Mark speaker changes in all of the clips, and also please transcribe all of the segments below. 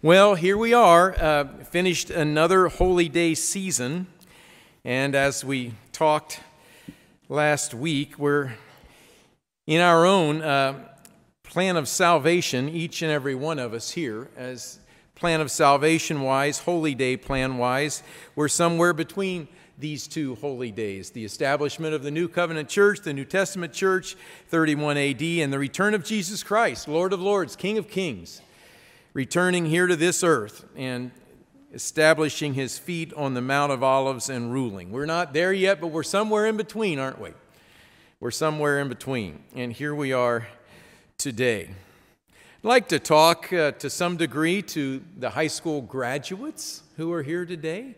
Speaker 1: Well, here we are, uh, finished another holy day season. And as we talked last week, we're in our own uh, plan of salvation, each and every one of us here, as plan of salvation wise, holy day plan wise, we're somewhere between these two holy days the establishment of the New Covenant Church, the New Testament Church, 31 AD, and the return of Jesus Christ, Lord of Lords, King of Kings returning here to this earth and establishing his feet on the Mount of Olives and ruling. We're not there yet, but we're somewhere in between, aren't we? We're somewhere in between. And here we are today. I'd like to talk uh, to some degree to the high school graduates who are here today,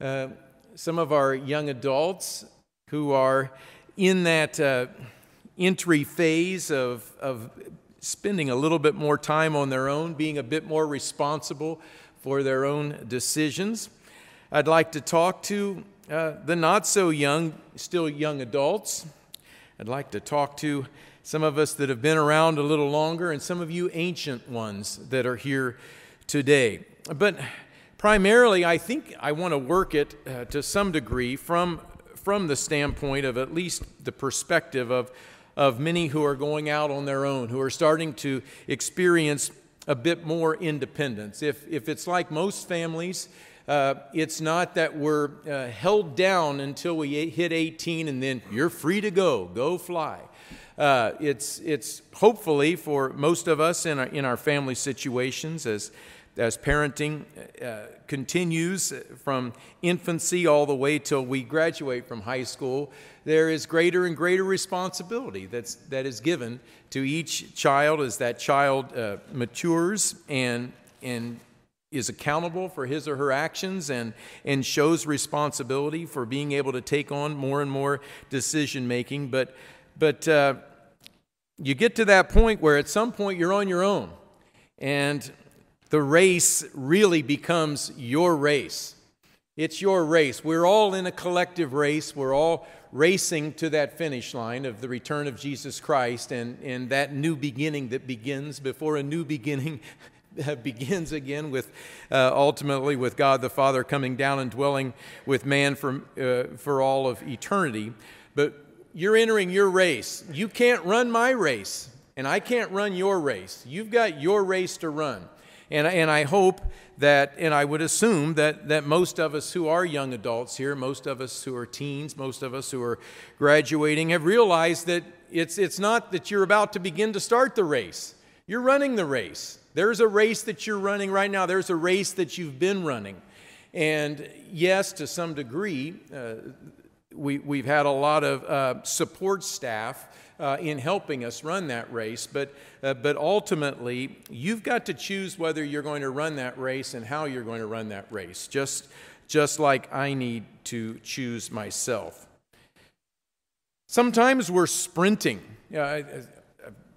Speaker 1: uh, some of our young adults who are in that uh, entry phase of, of spending a little bit more time on their own, being a bit more responsible for their own decisions. I'd like to talk to uh, the not so young, still young adults. I'd like to talk to some of us that have been around a little longer and some of you ancient ones that are here today. But primarily, I think I want to work it uh, to some degree from, from the standpoint of at least the perspective of of many who are going out on their own, who are starting to experience a bit more independence. If, if it's like most families, uh, it's not that we're uh, held down until we hit 18 and then you're free to go, go fly. Uh, it's, it's hopefully for most of us in our, in our family situations as as parenting uh, continues from infancy all the way till we graduate from high school, there is greater and greater responsibility that's, that is given to each child as that child uh, matures and, and is accountable for his or her actions and, and shows responsibility for being able to take on more and more decision making. But, but uh, you get to that point where at some point you're on your own. And the race really becomes your race. It's your race. We're all in a collective race. We're all racing to that finish line of the return of Jesus Christ and, and that new beginning that begins before a new beginning begins again with uh, ultimately with God the Father coming down and dwelling with man for, uh, for all of eternity. But you're entering your race. You can't run my race, and I can't run your race. You've got your race to run. And, and I hope that, and I would assume that, that most of us who are young adults here, most of us who are teens, most of us who are graduating, have realized that it's, it's not that you're about to begin to start the race. You're running the race. There's a race that you're running right now, there's a race that you've been running. And yes, to some degree, uh, we, we've had a lot of uh, support staff uh, in helping us run that race. But, uh, but ultimately, you've got to choose whether you're going to run that race and how you're going to run that race, just, just like I need to choose myself. Sometimes we're sprinting. Uh, I, have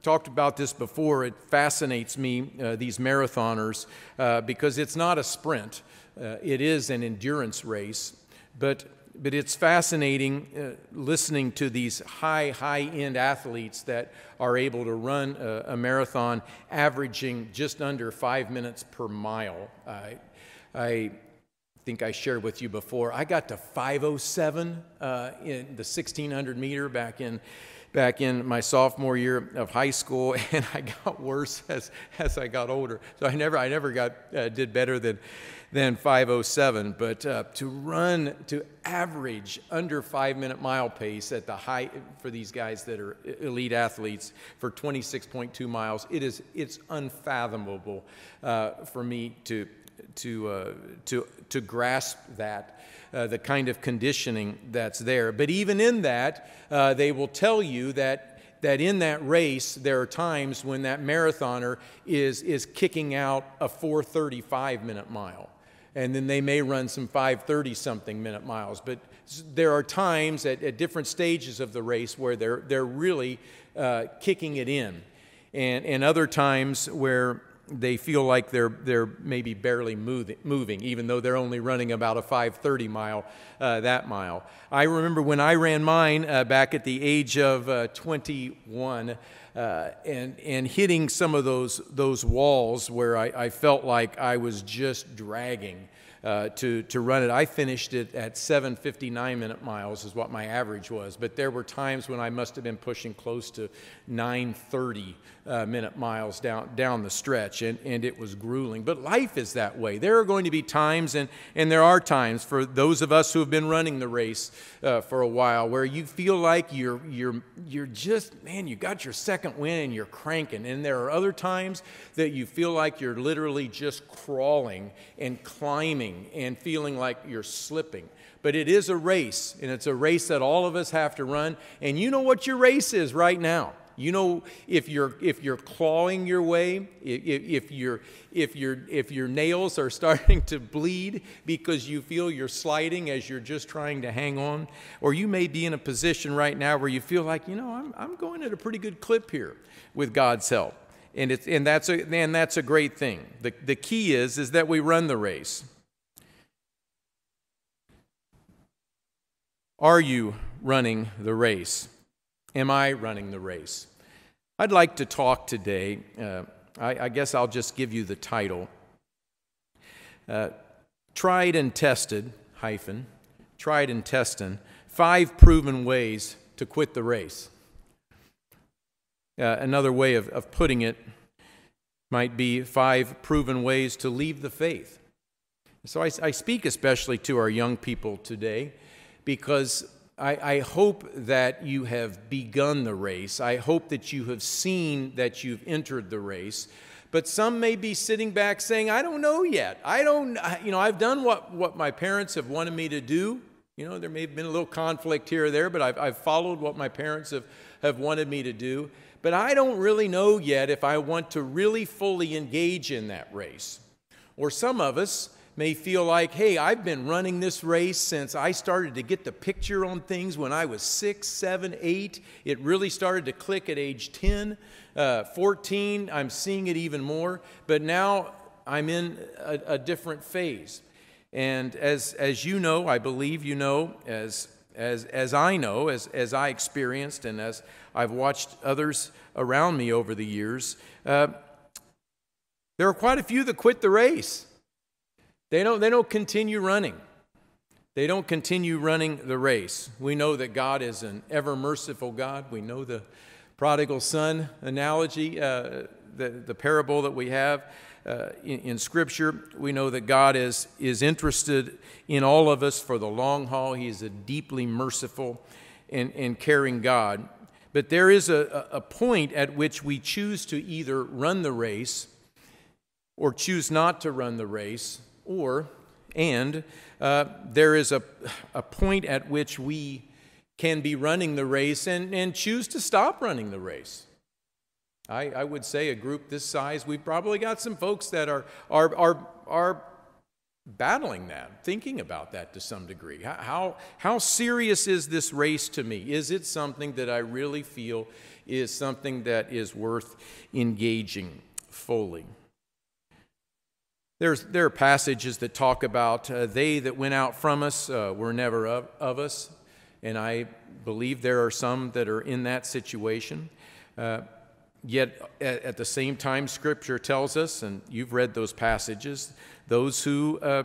Speaker 1: talked about this before. It fascinates me, uh, these marathoners, uh, because it's not a sprint, uh, it is an endurance race. But but it's fascinating uh, listening to these high, high end athletes that are able to run a, a, marathon averaging just under five minutes per mile. I, I think I shared with you before, I got to 507 uh, in the 1600 meter back in. Back in my sophomore year of high school, and I got worse as, as I got older. So I never, I never got, uh, did better than, than 507, but uh, to run to average under five minute mile pace at the high for these guys that are elite athletes for 26.2 miles, it is it's unfathomable uh, for me to to uh, to to grasp that. Uh, the kind of conditioning that's there. But even in that, uh, they will tell you that that in that race, there are times when that marathoner is, is kicking out a 435 minute mile and then they may run some 530 something minute miles. But there are times at, at different stages of the race where they're, they're really uh, kicking it in, and, and other times where they feel like they're, they're maybe barely moving, even though they're only running about a 530 mile uh, that mile. I remember when I ran mine uh, back at the age of uh, 21. uh, and, and hitting some of those, those walls where I, I felt like I was just dragging uh, to, to run it. I finished it at 759 minute miles is what my average was, but there were times when I must have been pushing close to 930 uh, minute miles down, down the stretch, and, and it was grueling. But life is that way. There are going to be times, and, and there are times for those of us who have been running the race uh, for a while, where you feel like you're, you're, you're just, man, you got your second win and you're cranking. And there are other times that you feel like you're literally just crawling and climbing and feeling like you're slipping. But it is a race, and it's a race that all of us have to run. And you know what your race is right now. You know, if you're, if you're clawing your way, if, if, you if, you if your nails are starting to bleed because you feel you're sliding as you're just trying to hang on, or you may be in a position right now where you feel like, you know, I'm, I'm going at a pretty good clip here with God's help. And, it's, and, that's a, and that's a great thing. The, the key is, is that we run the race. Are you running the race? Am I running the race? I'd like to talk today. Uh, I, I, guess I'll just give you the title uh, Tried and Tested, hyphen, tried and tested, five proven ways to quit the race. Uh, another way of, of putting it might be five proven ways to leave the faith. So I, I speak especially to our young people today because I, I, hope that you have begun the race. I hope that you have seen that you've entered the race. But some may be sitting back saying, I don't know yet. I don't, you know, I've done what, what my parents have wanted me to do. You know, there may have been a little conflict here or there, but I've, I've followed what my parents have, have wanted me to do. But I don't really know yet if I want to really fully engage in that race. Or some of us, may feel like, hey, I've been running this race since I started to get the picture on things when I was six, seven, eight. It really started to click at age 10. Uh, 14, I'm seeing it even more. But now I'm in a, a different phase. And as, as you know, I believe you know, as, as, as I know, as, as I experienced, and as I've watched others around me over the years, uh, there are quite a few that quit the race. They don't, they don't continue running. They don't continue running the race. We know that God is an ever merciful God. We know the prodigal son analogy, uh, the, the parable that we have uh, in, in, Scripture. We know that God is, is interested in all of us for the long haul. He is a deeply merciful and, and caring God. But there is a, a point at which we choose to either run the race or choose not to run the race or, and uh, there is a, a point at which we can be running the race and, and choose to stop running the race. I, I would say a group this size, we've probably got some folks that are, are, are, are battling that, thinking about that to some degree. How, how serious is this race to me? Is it something that I really feel is something that is worth engaging fully? There's, there are passages that talk about uh, they that went out from us uh, were never of, of, us, and I believe there are some that are in that situation. Uh, yet at, at, the same time, Scripture tells us, and you've read those passages, those who uh,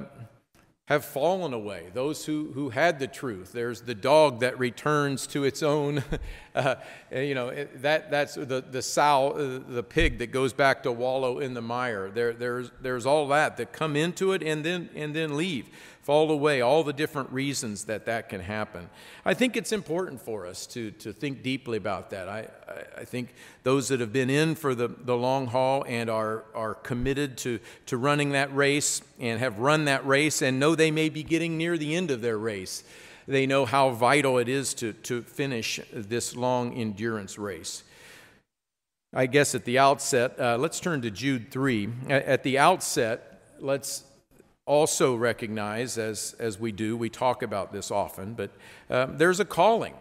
Speaker 1: have fallen away, those who, who had the truth. There's the dog that returns to its own, uh, you know, that, that's the, the sow, uh, the pig that goes back to wallow in the mire. There, there's, there's all that that come into it and then, and then leave fall away, all the different reasons that that can happen. I think it's important for us to, to think deeply about that. I, I, I think those that have been in for the, the long haul and are, are committed to, to running that race and have run that race and know they may be getting near the end of their race, they know how vital it is to, to finish this long endurance race. I guess at the outset, uh, let's turn to Jude 3. At the outset, let's also recognize, as, as we do, we talk about this often, but um, there's a calling.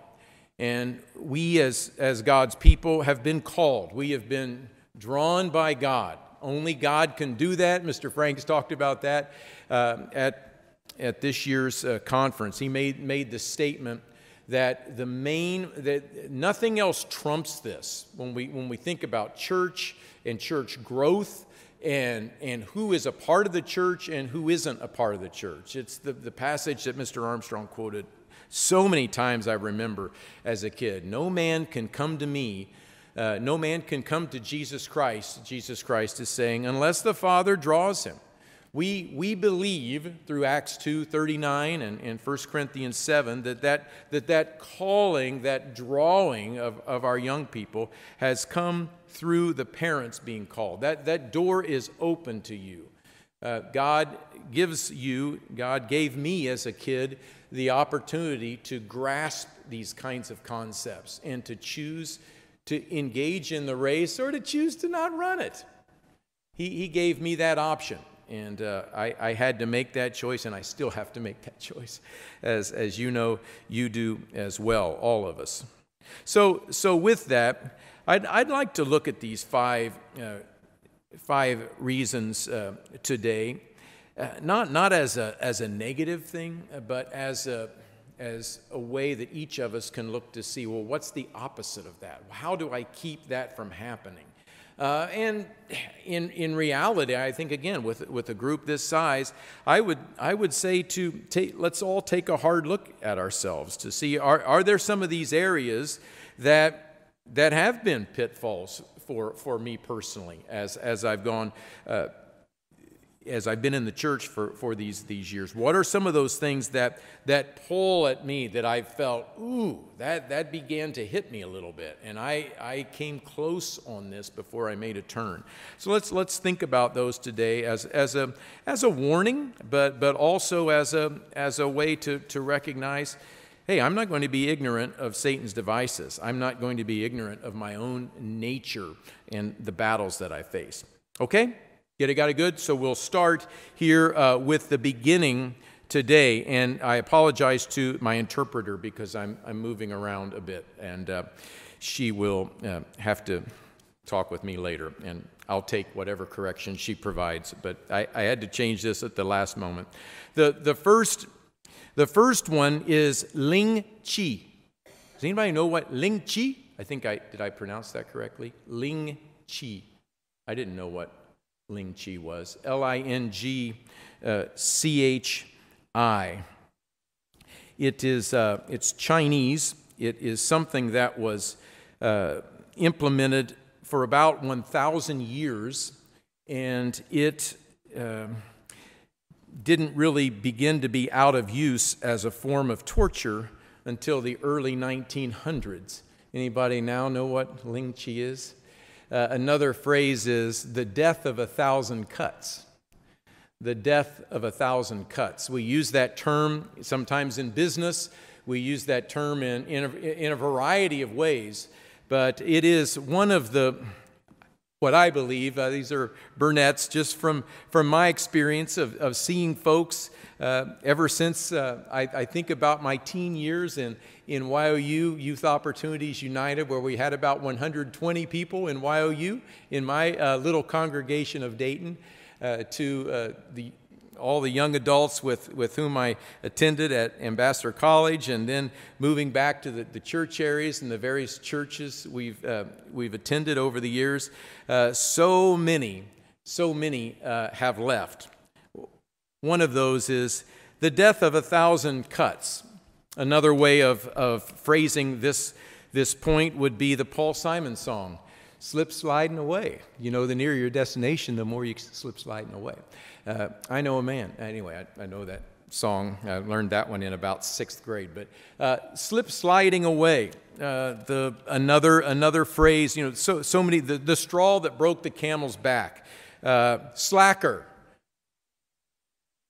Speaker 1: And we, as, as God's people, have been called. We have been drawn by God. Only God can do that. Mr. Franks talked about that uh, at, at this year's uh, conference. He made, made the statement that the main, that nothing else trumps this when we, when we think about church and church growth and, and who is a part of the church and who isn't a part of the church. It's the, the passage that Mr. Armstrong quoted so many times I remember as a kid. No man can come to me, uh, no man can come to Jesus Christ. Jesus Christ is saying, unless the Father draws him. We, we believe through Acts 2 39 and, and 1 Corinthians 7 that that, that that calling, that drawing of, of our young people has come through the parents being called. That, that door is open to you. Uh, God gives you, God gave me as a kid the opportunity to grasp these kinds of concepts and to choose to engage in the race or to choose to not run it. He, he gave me that option. And uh, I, I, had to make that choice, and I still have to make that choice, as, as you know, you do as well, all of us. So, so with that, I'd, I'd like to look at these five, uh, five reasons uh, today uh, not, not as, a, as a negative thing, uh, but as a, as a way that each of us can look to see well, what's the opposite of that? How do I keep that from happening? Uh, and in, in reality, I think again, with, with a group this size, I would, I would say to take, let's all take a hard look at ourselves to see are, are there some of these areas that, that have been pitfalls for, for me personally as, as I've gone uh, as I've been in the church for, for these, these years? What are some of those things that, that pull at me that I felt, ooh, that, that began to hit me a little bit? And I, I came close on this before I made a turn. So let's, let's think about those today as, as, a, as a warning, but, but also as a, as a way to, to recognize hey, I'm not going to be ignorant of Satan's devices. I'm not going to be ignorant of my own nature and the battles that I face. Okay? Get it, got it good? So we'll start here uh, with the beginning today. And I apologize to my interpreter because I'm, I'm moving around a bit, and uh, she will uh, have to talk with me later. And I'll take whatever correction she provides. But I, I had to change this at the last moment. The, the, first, the first one is Ling Chi. Does anybody know what Ling Chi? I think I did I pronounce that correctly? Ling Chi. I didn't know what Ling Chi was L I N G C H I. It is uh, it's Chinese. It is something that was uh, implemented for about 1,000 years, and it uh, didn't really begin to be out of use as a form of torture until the early 1900s. Anybody now know what Ling Chi is? Uh, another phrase is the death of a thousand cuts. The death of a thousand cuts. We use that term sometimes in business, we use that term in, in, a, in a variety of ways, but it is one of the what I believe. Uh, these are Burnett's, just from, from my experience of, of seeing folks uh, ever since uh, I, I, think about my teen years in, in YOU, Youth Opportunities United, where we had about 120 people in YOU, in my uh, little congregation of Dayton, uh, to uh, the all the young adults with, with whom I attended at Ambassador College, and then moving back to the, the church areas and the various churches we've, uh, we've attended over the years. Uh, so many, so many uh, have left. One of those is the death of a thousand cuts. Another way of, of phrasing this, this point would be the Paul Simon song, Slip Sliding Away. You know, the nearer your destination, the more you slip sliding away. Uh, I know a man. Anyway, I, I, know that song. I learned that one in about sixth grade. But uh, slip sliding away. Uh, the another another phrase. You know, so so many. The, the straw that broke the camel's back. Uh, slacker.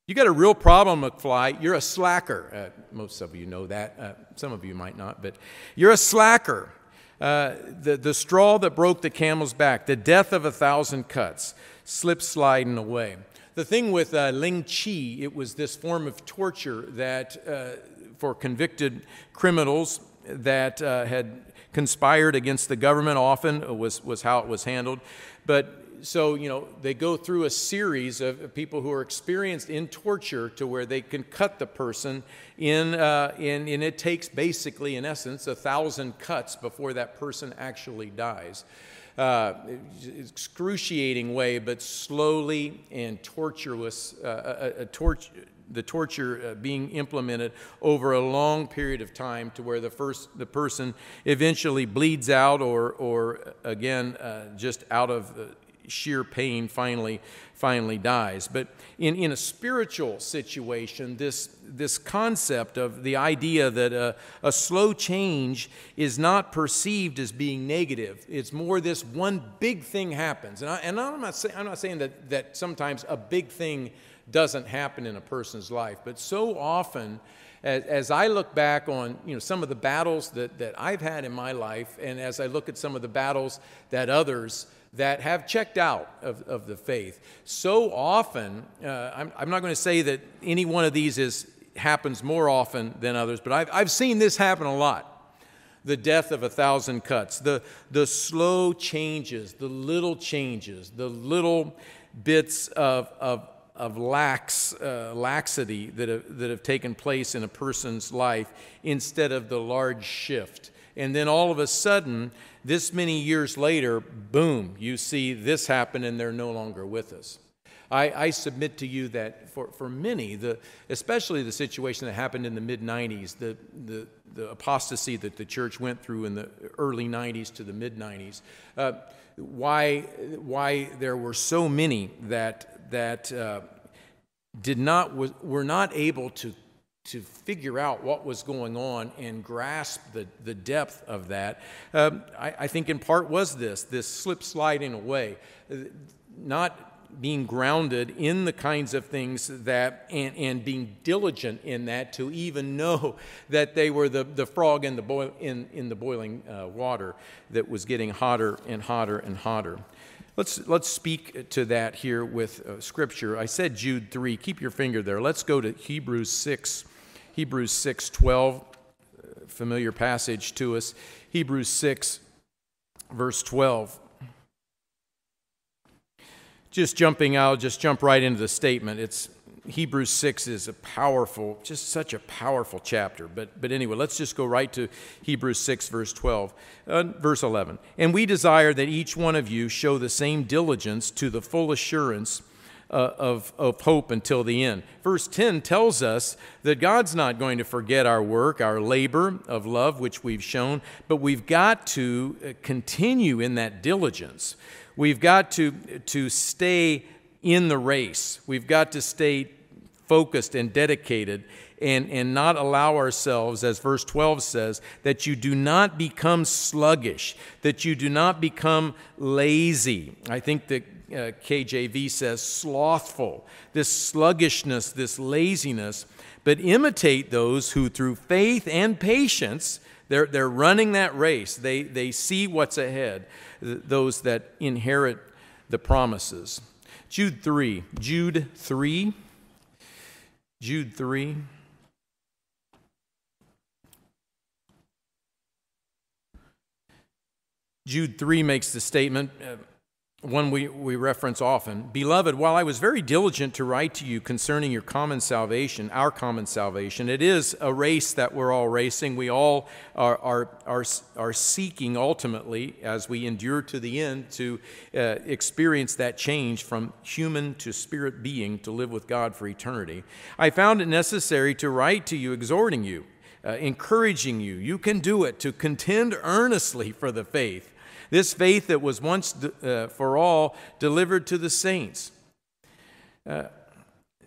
Speaker 1: You got a real problem, McFly. You're a slacker. Uh, most of you know that. Uh, some of you might not, but you're a slacker. Uh, the, the straw that broke the camel's back, the death of a thousand cuts, slip sliding away. The thing with uh, Ling Chi, it was this form of torture that uh, for convicted criminals that uh, had conspired against the government often was, was how it was handled. But so, you know, they go through a series of people who are experienced in torture to where they can cut the person in, uh, in, and it takes basically, in essence, a thousand cuts before that person actually dies. Uh, excruciating way, but slowly and tortureless, uh, a, a, a torture the torture uh, being implemented over a long period of time to where the first the person eventually bleeds out or or again uh, just out of uh, sheer pain finally finally dies but in, in a spiritual situation this this concept of the idea that a, a slow change is not perceived as being negative it's more this one big thing happens and, I, and I'm, not say, I'm not saying that, that sometimes a big thing doesn't happen in a person's life. But so often, as, as, I look back on you know, some of the battles that, that I've had in my life, and as I look at some of the battles that others that have checked out of, of the faith, so often, uh, I'm, I'm not going to say that any one of these is, happens more often than others, but I've, I've seen this happen a lot the death of a thousand cuts, the, the slow changes, the little changes, the little bits of, of of lax, uh, laxity that have, that have taken place in a person's life instead of the large shift. And then all of a sudden, this many years later, boom, you see this happen and they're no longer with us. I, I submit to you that for, for many, the, especially the situation that happened in the mid 90s, the, the, the apostasy that the church went through in the early 90s to the mid 90s, uh, why, why there were so many that that uh, did not, were not able to, to figure out what was going on and grasp the, the depth of that, um, I, I, think in part was this, this slip sliding away. Not being grounded in the kinds of things that, and, and being diligent in that to even know that they were the, the frog in the, boil, in, in the boiling uh, water that was getting hotter and hotter and hotter. Let's, let's speak to that here with uh, Scripture. I said Jude 3. Keep your finger there. Let's go to Hebrews 6. Hebrews 6 12, uh, familiar passage to us. Hebrews 6, verse 12. Just jumping out, just jump right into the statement. It's Hebrews 6 is a powerful, just such a powerful chapter. But, but anyway, let's just go right to Hebrews 6, verse 12, uh, verse 11. And we desire that each one of you show the same diligence to the full assurance uh, of, of hope until the end. Verse 10 tells us that God's not going to forget our work, our labor of love, which we've shown, but we've got to uh, continue in that diligence. We've got to, to stay in the race. We've got to stay focused and dedicated and, and not allow ourselves, as verse 12 says, that you do not become sluggish, that you do not become lazy. I think that Uh, KJV says slothful, this sluggishness, this laziness, but imitate those who, through faith and patience, they're, they're running that race. They, they see what's ahead, those that inherit the promises. Jude 3. Jude 3. Jude 3. Jude 3 makes the statement. Uh, One we, we reference often. Beloved, while I was very diligent to write to you concerning your common salvation, our common salvation, it is a race that we're all racing. We all are, are, are, are seeking ultimately, as we endure to the end, to uh, experience that change from human to spirit being to live with God for eternity. I found it necessary to write to you, exhorting you, uh, encouraging you, you can do it, to contend earnestly for the faith this faith that was once uh, for all delivered to the saints. Uh,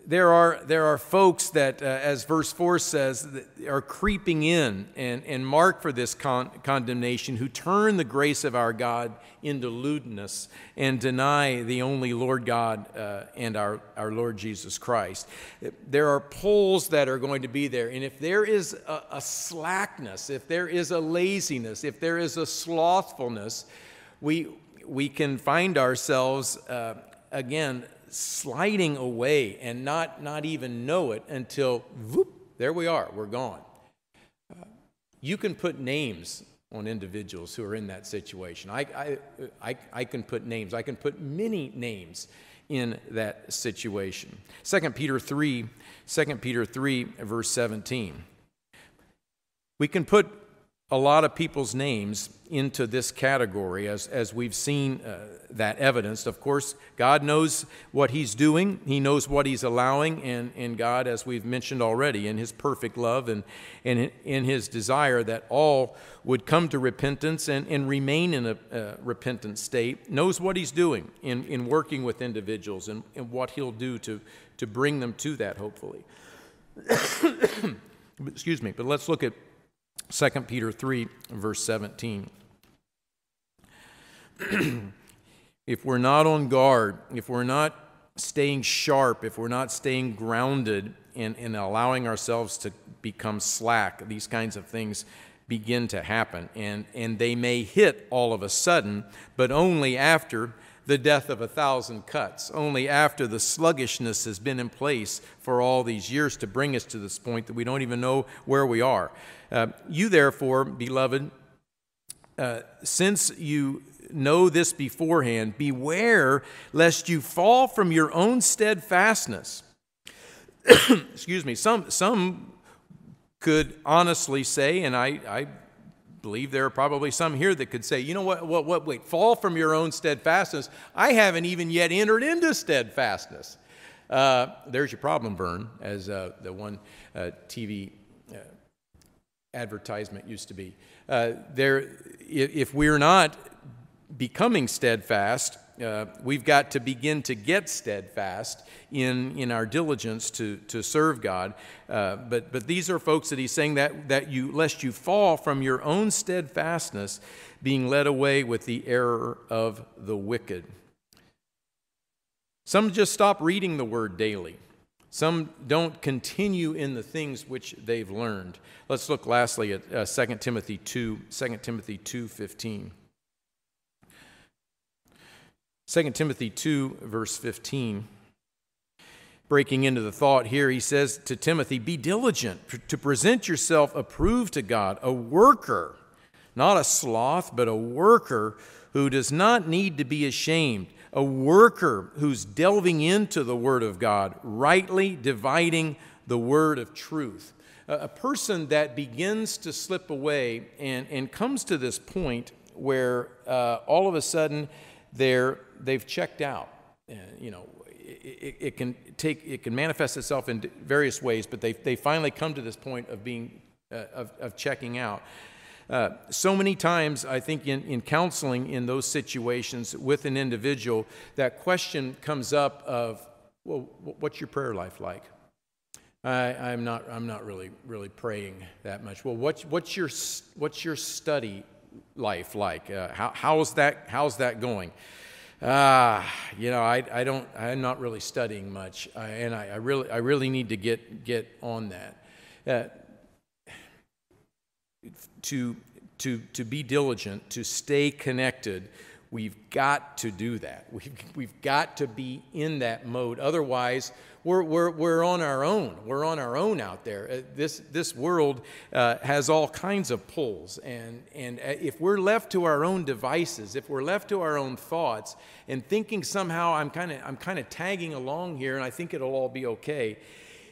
Speaker 1: there are, there are folks that, uh, as verse 4 says, are creeping in and, and mark for this con- condemnation who turn the grace of our God into lewdness and deny the only Lord God uh, and our, our Lord Jesus Christ. There are poles that are going to be there, and if there is a, a slackness, if there is a laziness, if there is a slothfulness, we, we can find ourselves, uh, again, sliding away and not, not even know it until, whoop, there we are, we're gone. Uh, you can put names on individuals who are in that situation. I, I, I, I can put names, I can put many names in that situation. 2 Peter 3, 2 Peter 3, verse 17. We can put a lot of people's names into this category as, as we've seen uh, that evidenced. Of course, God knows what He's doing, He knows what He's allowing, and, and God, as we've mentioned already, in His perfect love and, and in His desire that all would come to repentance and, and remain in a uh, repentant state, knows what He's doing in, in working with individuals and, and what He'll do to, to bring them to that, hopefully. Excuse me, but let's look at 2 Peter 3, verse 17. if we're not on guard, if we're not staying sharp, if we're not staying grounded and, and allowing ourselves to become slack, these kinds of things begin to happen. And, and they may hit all of a sudden, but only after the death of a thousand cuts, only after the sluggishness has been in place for all these years to bring us to this point that we don't even know where we are. Uh, you, therefore, beloved, uh, since you know this beforehand, beware lest you fall from your own steadfastness. Excuse me, some, some could honestly say, and I, I believe there are probably some here that could say, you know what, what, what, wait, fall from your own steadfastness. I haven't even yet entered into steadfastness. Uh, there's your problem, Vern, as uh, the one uh, TV uh, advertisement used to be. Uh, there, if we're not becoming steadfast, uh, we've got to begin to get steadfast in, in our diligence to, to serve God. Uh, but, but these are folks that he's saying that, that you, lest you fall from your own steadfastness, being led away with the error of the wicked. Some just stop reading the word daily. Some don't continue in the things which they've learned. Let's look lastly at uh, 2 Timothy 2, 2 Timothy 2:15. 2 Timothy 2 verse 15 breaking into the thought here, he says to Timothy, Be diligent to present yourself approved to God, a worker, not a sloth, but a worker who does not need to be ashamed, a worker who's delving into the Word of God, rightly dividing the Word of truth. A person that begins to slip away and, and comes to this point where uh, all of a sudden they're, they've checked out. Uh, you know, it, it, can take it can manifest itself in various ways, but they, they finally come to this point of being uh, of, of checking out. Uh, so many times, I think in, in counseling in those situations with an individual, that question comes up of, well, what's your prayer life like? I, am not, I'm not really, really praying that much. Well, what's, what's, your, what's your study life like? Uh, how, how's, that, how's that going? Ah, you know, I, I don't, I'm not really studying much, I, and I, I, really, I really need to get, get on that. Uh, to, to, to be diligent, to stay connected, we've got to do that. We've, we've got to be in that mode. Otherwise, we're, we're, we're on our own. We're on our own out there. Uh, this, this world uh, has all kinds of pulls. And, and uh, if we're left to our own devices, if we're left to our own thoughts, and thinking somehow I'm kind of I'm kind of tagging along here and I think it'll all be okay,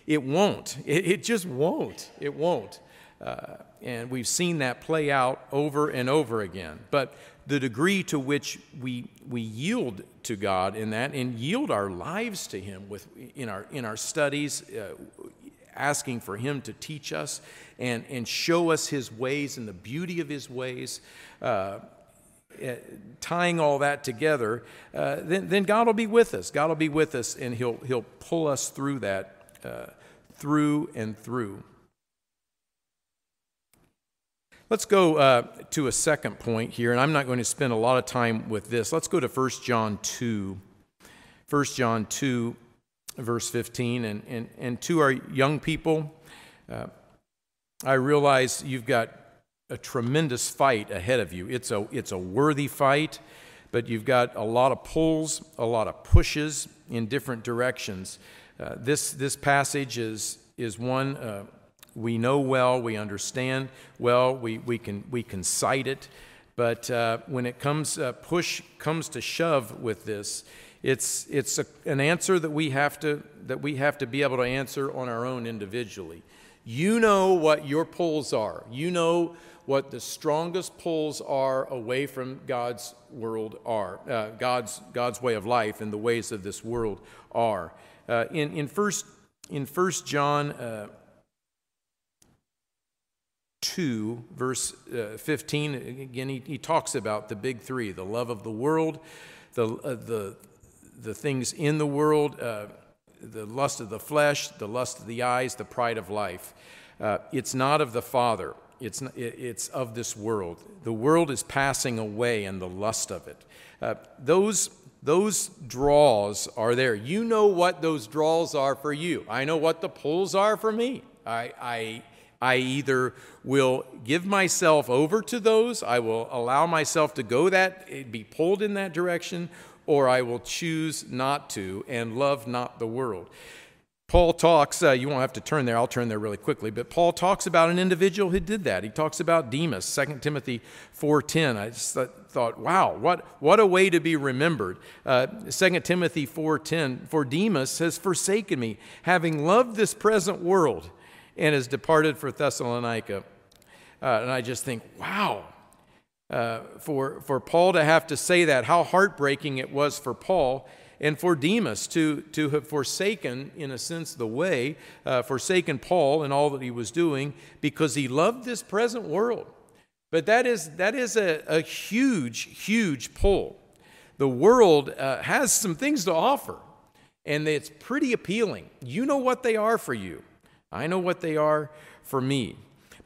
Speaker 1: it won't. It, it just won't. It won't. Uh, and we've seen that play out over and over again. But the degree to which we, we yield to God in that and yield our lives to Him with, in, our, in our studies, uh, asking for Him to teach us and, and show us His ways and the beauty of His ways, uh, uh, tying all that together, uh, then, then God will be with us. God will be with us and He'll, he'll pull us through that, uh, through and through. Let's go uh, to a second point here, and I'm not going to spend a lot of time with this. Let's go to 1 John 2. 1 John 2, verse 15. And, and, and to our young people, uh, I realize you've got a tremendous fight ahead of you. It's a, it's a worthy fight, but you've got a lot of pulls, a lot of pushes in different directions. Uh, this, this passage is, is one uh, we know well, we understand well, we, we, can, we can cite it. But uh, when it comes, uh, push comes to shove with this, it's, it's a, an answer that we, have to, that we have to be able to answer on our own individually. You know what your pulls are. You know what the strongest pulls are away from God's world are, uh, God's, God's way of life and the ways of this world are. Uh, in, in, first, in First John uh, 2, verse uh, 15, again, he, he talks about the big three the love of the world, the, uh, the, the things in the world, uh, the lust of the flesh, the lust of the eyes, the pride of life. it's not of the Father it's, it's of this world. The world is passing away and the lust of it. Uh, those, those draws are there. You know what those draws are for you. I know what the pulls are for me. I, I, I either will give myself over to those, I will allow myself to go that, be pulled in that direction, or I will choose not to and love not the world. Paul talks, uh, you won't have to turn there, I'll turn there really quickly, but Paul talks about an individual who did that. He talks about Demas, 2 Timothy 4.10. I just thought, wow, what, what a way to be remembered. Uh, 2 Timothy 4.10, for Demas has forsaken me, having loved this present world, and has departed for Thessalonica. Uh, and I just think, wow, uh, for, for Paul to have to say that, how heartbreaking it was for Paul and for Demas to, to have forsaken, in a sense, the way, uh, forsaken Paul and all that he was doing because he loved this present world. But that is, that is a, a huge, huge pull. The world uh, has some things to offer, and it's pretty appealing. You know what they are for you, I know what they are for me.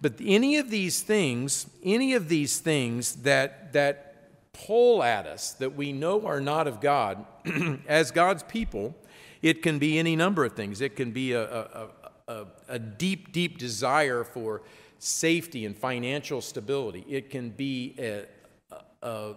Speaker 1: But any of these things, any of these things that, that pull at us that we know are not of God, as God's people, it can be any number of things. It can be a, a, a, a, deep, deep desire for safety and financial stability. It can be a, a,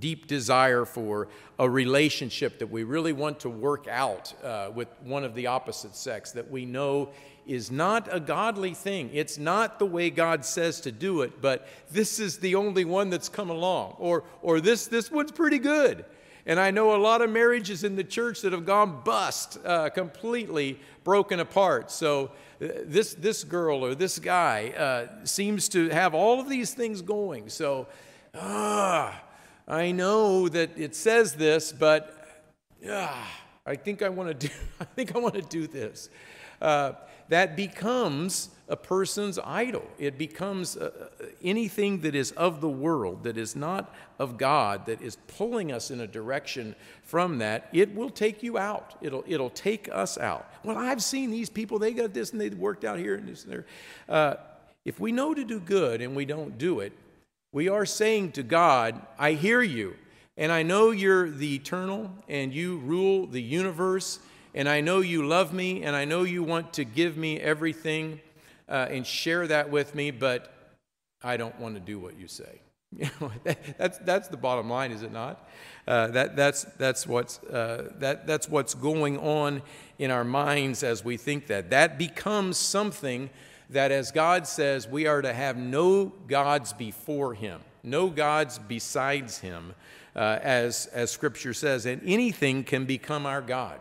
Speaker 1: deep desire for a relationship that we really want to work out uh, with one of the opposite sex that we know is not a godly thing. It's not the way God says to do it, but this is the only one that's come along. Or, or this, this one's pretty good. And I know a lot of marriages in the church that have gone bust, uh, completely broken apart. So uh, this, this girl or this guy uh, seems to have all of these things going. So, ah, I know that it says this, but ah, I think I want to do. I think I want to do this. That becomes a person's idol. It becomes uh, uh, anything that is of the world, that is not of God, that is pulling us in a direction from that. It will take you out. It'll, it'll take us out. Well, I've seen these people, they got this and they worked out here and this and there. Uh, if we know to do good and we don't do it, we are saying to God, I hear you, and I know you're the eternal, and you rule the universe, and I know you love me, and I know you want to give me everything uh, and share that with me, but I don't want to do what you say. that's, that's the bottom line, is it not? Uh, that, that's, that's, what's, uh, that, that's what's going on in our minds as we think that. That becomes something that, as God says, we are to have no gods before Him, no gods besides Him, uh, as, as Scripture says, and anything can become our God.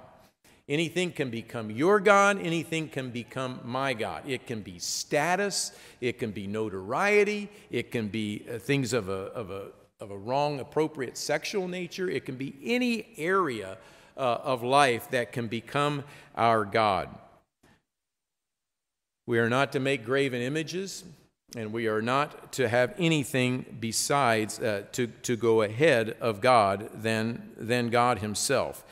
Speaker 1: Anything can become your God, anything can become my God. It can be status, it can be notoriety, it can be uh, things of a, of a, of a wrong, appropriate sexual nature, it can be any area uh, of life that can become our God. We are not to make graven images, and we are not to have anything besides uh, to, to go ahead of God than, than God Himself.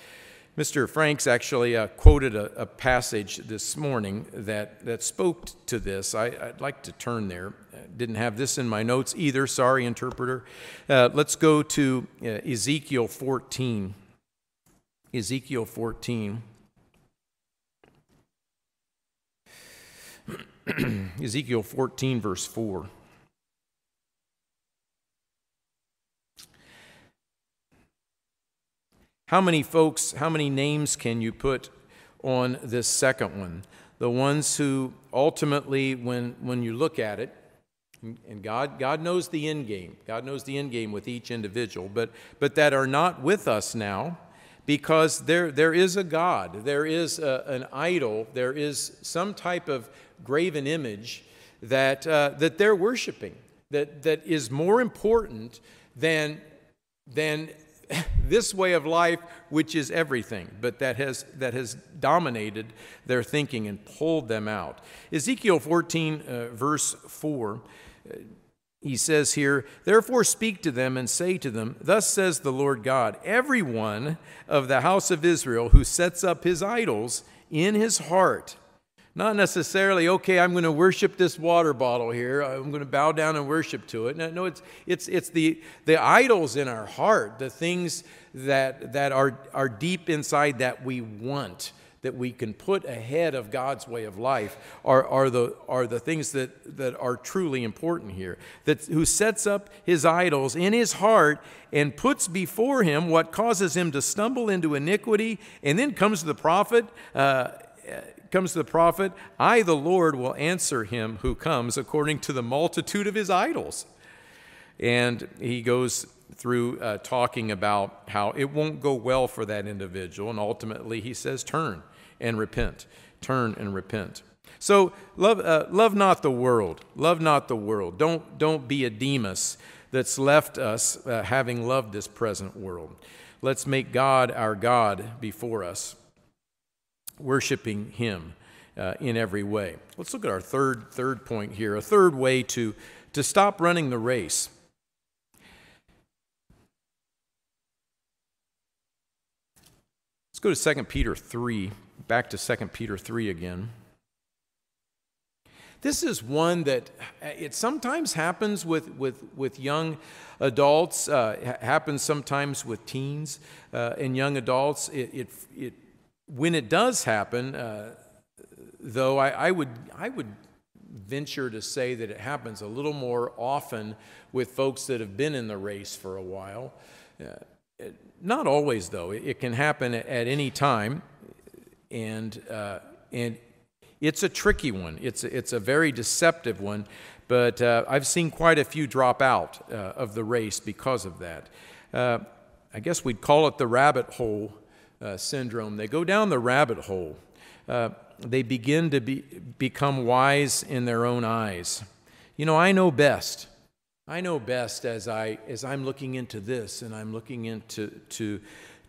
Speaker 1: Mr. Franks actually uh, quoted a, a, passage this morning that, that spoke to this. I, would like to turn there. I didn't have this in my notes either. Sorry, interpreter. Uh, let's go to uh, Ezekiel 14. Ezekiel 14. Ezekiel 14, verse 4. How many folks, how many names can you put on this second one? the ones who ultimately, when, when you look at it, and God, God knows the end game. God knows the end game with each individual, but, but that are not with us now because there, there is a God, there is a, an idol, there is some type of graven image that, uh, that they're worshiping that, that is more important than, than this way of life, which is everything, but that has, that has dominated their thinking and pulled them out. Ezekiel 14, uh, verse 4, uh, he says here, Therefore speak to them and say to them, Thus says the Lord God, every one of the house of Israel who sets up his idols in his heart not necessarily, okay, I'm going to worship this water bottle here. I'm going to bow down and worship to it. No, no it's, it's, it's the, the idols in our heart, the things that, that are, are deep inside that we want, that we can put ahead of God's way of life, are, are, the, are the things that, that are truly important here. That, who sets up his idols in his heart and puts before him what causes him to stumble into iniquity, and then comes the prophet. Uh, comes to the prophet, I, the Lord, will answer him who comes according to the multitude of his idols. And he goes through uh, talking about how it won't go well for that individual. And ultimately, he says, Turn and repent. Turn and repent. So, love, uh, love not the world. Love not the world. Don't, don't be a Demas that's left us uh, having loved this present world. Let's make God our God before us worshiping Him uh, in every way. Let's look at our third, third point here, a third way to, to stop running the race. Let's go to 2 Peter 3, back to 2 Peter 3 again. This is one that uh, it sometimes happens with, with, with young adults, uh, happens sometimes with teens uh, and young adults. It, it, it when it does happen, uh, though, I, I, would, I would venture to say that it happens a little more often with folks that have been in the race for a while. Uh, not always, though. It, it, can happen at, any time, and, uh, and it's a tricky one. It's a, it's a very deceptive one, but uh, I've seen quite a few drop out uh, of the race because of that. Uh, I guess we'd call it the rabbit hole uh, syndrome. They go down the rabbit hole. Uh, they begin to be, become wise in their own eyes. You know, I know best. I know best as, I, as I'm looking into this and I'm looking into to,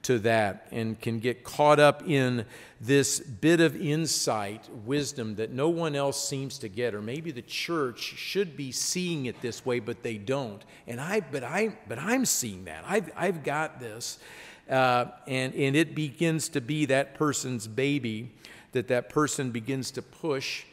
Speaker 1: to that and can get caught up in this bit of insight, wisdom that no one else seems to get, or maybe the church should be seeing it this way, but they don't. And I, but I, but I'm seeing that. I've, I've got this, uh, and, and it begins to be that person's baby that that person begins to push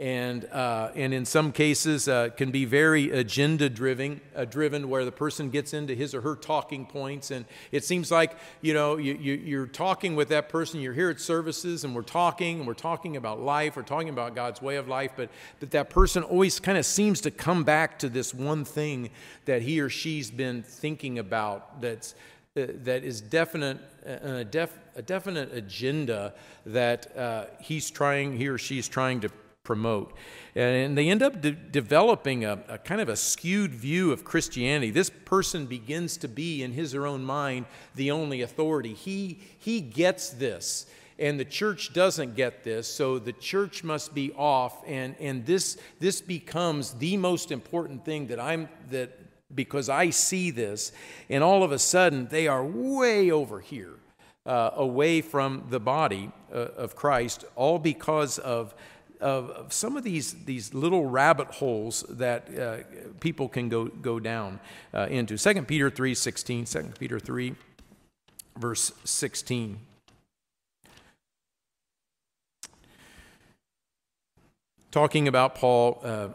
Speaker 1: and, uh, and in some cases uh, can be very agenda driven, uh, driven where the person gets into his or her talking points. And it seems like you know you, you, you're talking with that person you're here at services and we're talking and we're talking about life we're talking about god's way of life but, but that person always kind of seems to come back to this one thing that he or she's been thinking about that's that is definite, uh, a, def, a definite agenda that uh, he's trying, he or she's trying to promote. And they end up de- developing a, a, kind of a skewed view of Christianity. This person begins to be, in his or her own mind, the only authority. He, he gets this, and the church doesn't get this, so the church must be off, and, and this, this becomes the most important thing that, I'm, that, because I see this, and all of a sudden they are way over here, uh, away from the body uh, of Christ, all because of, of, some of these, these little rabbit holes that uh, people can go, go down uh, into. 2 Peter 3 16, 2 Peter 3, verse 16. Talking about Paul uh,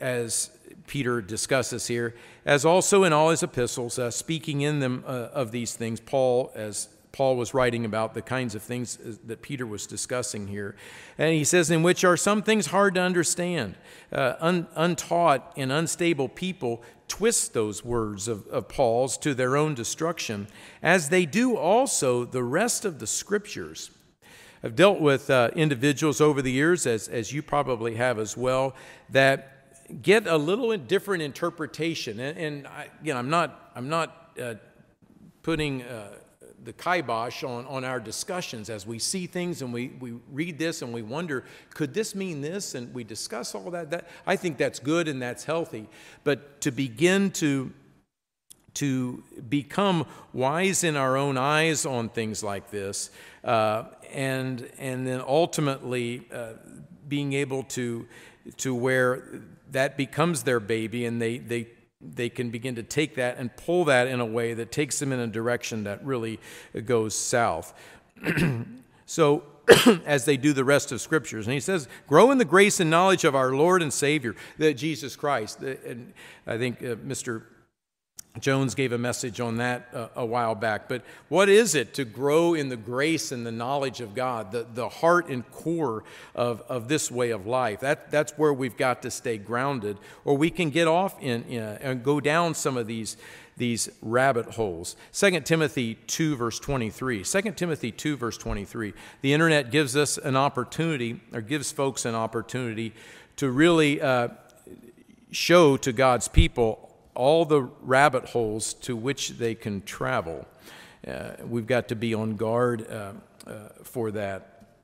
Speaker 1: as Peter discusses here, as also in all his epistles, uh, speaking in them uh, of these things, Paul, as Paul was writing about the kinds of things uh, that Peter was discussing here. And he says, in which are some things hard to understand. Uh, un- untaught and unstable people twist those words of, of Paul's to their own destruction, as they do also the rest of the scriptures. I've dealt with uh, individuals over the years, as, as you probably have as well, that get a little different interpretation. And, and I, again, I'm not, I'm not uh, putting uh, the kibosh on, on our discussions as we see things and we, we read this and we wonder, could this mean this? And we discuss all that. that. I think that's good and that's healthy. But to begin to to become wise in our own eyes on things like this, uh, and and then ultimately uh, being able to to where that becomes their baby, and they they they can begin to take that and pull that in a way that takes them in a direction that really goes south. so as they do the rest of scriptures. And he says, grow in the grace and knowledge of our Lord and Savior, that Jesus Christ. And I think uh, Mr. Jones gave a message on that uh, a while back. But what is it to grow in the grace and the knowledge of God, the, the heart and core of, of this way of life? That, that's where we've got to stay grounded, or we can get off in, in and go down some of these, these rabbit holes. 2 Timothy 2, verse 23. 2 Timothy 2, verse 23. The internet gives us an opportunity, or gives folks an opportunity to really uh, show to God's people all the rabbit holes to which they can travel. Uh, we've got to be on guard uh, uh, for that.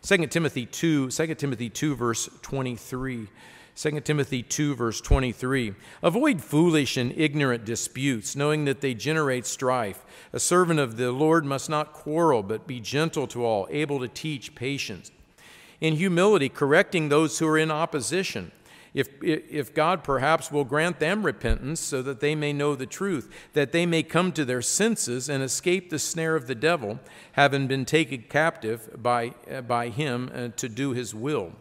Speaker 1: 2 Timothy 2, 2 Timothy 2, verse 23. 2 Timothy 2, verse 23. Avoid foolish and ignorant disputes, knowing that they generate strife. A servant of the Lord must not quarrel, but be gentle to all, able to teach patience. In humility, correcting those who are in opposition if, if God perhaps will grant them repentance so that they may know the truth, that they may come to their senses and escape the snare of the devil, having been taken captive by, uh, by him uh, to do his will.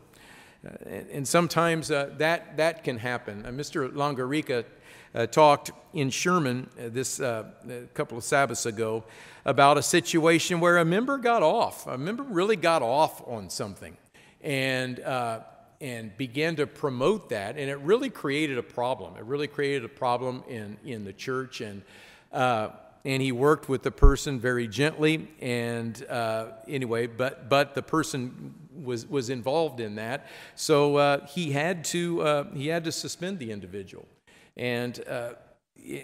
Speaker 1: Uh, and sometimes uh, that, that can happen. Uh, Mr. Longarica uh, talked in Sherman this a couple of Sabbaths ago about a situation where a member got off. A member really got off on something. And and began to promote that, and it really created a problem. It really created a problem in, in the church, and uh, and he worked with the person very gently. And uh, anyway, but but the person was was involved in that, so uh, he had to uh, he had to suspend the individual, and. Uh,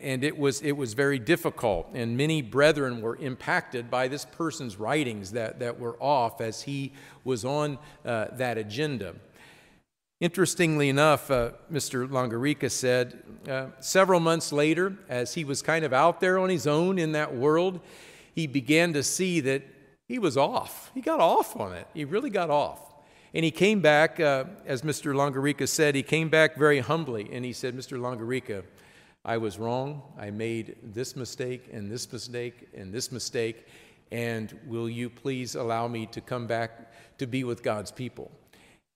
Speaker 1: and it was it was very difficult and many brethren were impacted by this person's writings that, that were off as he was on uh, that agenda Interestingly enough, uh, Mr. Longarica said uh, several months later, as he was kind of out there on his own in that world, he began to see that he was off. He got off on it. He really got off. And he came back, uh, as Mr. Longarica said, he came back very humbly and he said, Mr. Longarica, I was wrong. I made this mistake and this mistake and this mistake. And will you please allow me to come back to be with God's people?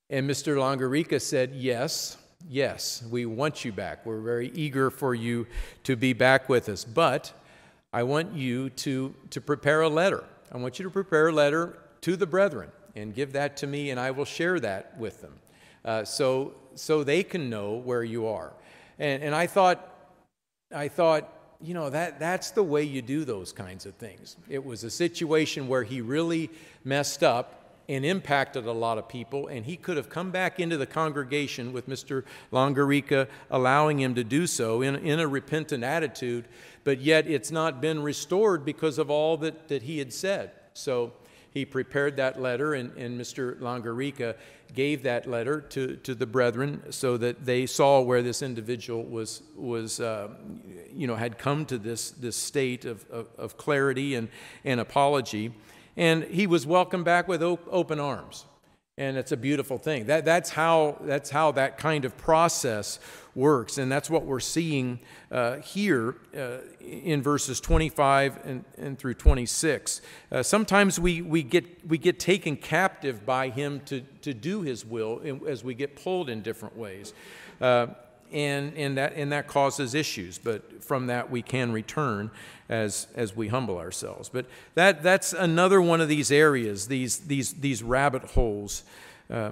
Speaker 1: And Mr. Longarica said, Yes, yes, we want you back. We're very eager for you to be back with us. But I want you to, to prepare a letter. I want you to prepare a letter to the brethren and give that to me, and I will share that with them uh, so, so they can know where you are. And, and I thought, I thought, you know, that, that's the way you do those kinds of things. It was a situation where he really messed up and impacted a lot of people. And he could have come back into the congregation with Mr. Longarica, allowing him to do so in, in a repentant attitude, but yet it's not been restored because of all that, that he had said. So he prepared that letter, and, and Mr. Longarica gave that letter to, to the brethren so that they saw where this individual was, was uh, you know, had come to this, this state of, of, of clarity and, and apology. And he was welcomed back with op- open arms. And it's a beautiful thing. That, that's, how, that's how that kind of process works. And that's what we're seeing uh, here uh, in verses 25 and, and through 26. Uh, sometimes we, we, get, we get taken captive by him to, to do his will as we get pulled in different ways. And, and, that, and that causes issues, but from that we can return as, as we humble ourselves. But that, that's another one of these areas, these, these, these rabbit holes, uh,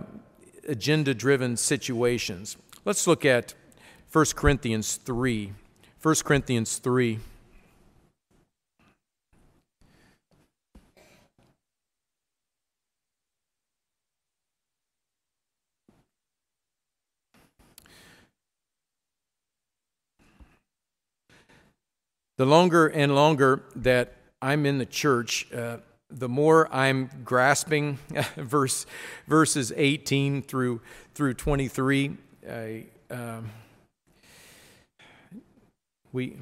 Speaker 1: agenda driven situations. Let's look at 1 Corinthians 3. 1 Corinthians 3. The longer and longer that I'm in the church, uh, the more I'm grasping verse, verses 18 through, through 23. I, um, we,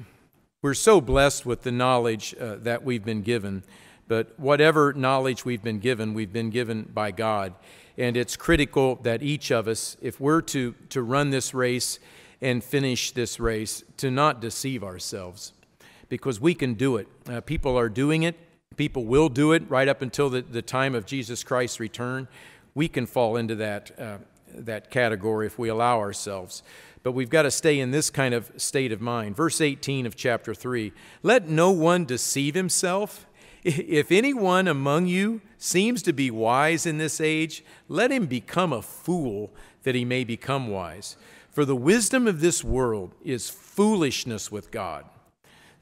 Speaker 1: we're so blessed with the knowledge uh, that we've been given, but whatever knowledge we've been given, we've been given by God. And it's critical that each of us, if we're to, to run this race and finish this race, to not deceive ourselves because we can do it. Uh, people are doing it, people will do it right up until the, the time of Jesus Christ's return. We can fall into that, uh, that category if we allow ourselves. But we've got to stay in this kind of state of mind. Verse 18 of chapter 3 Let no one deceive himself. If anyone among you seems to be wise in this age, let him become a fool that he may become wise. For the wisdom of this world is foolishness with God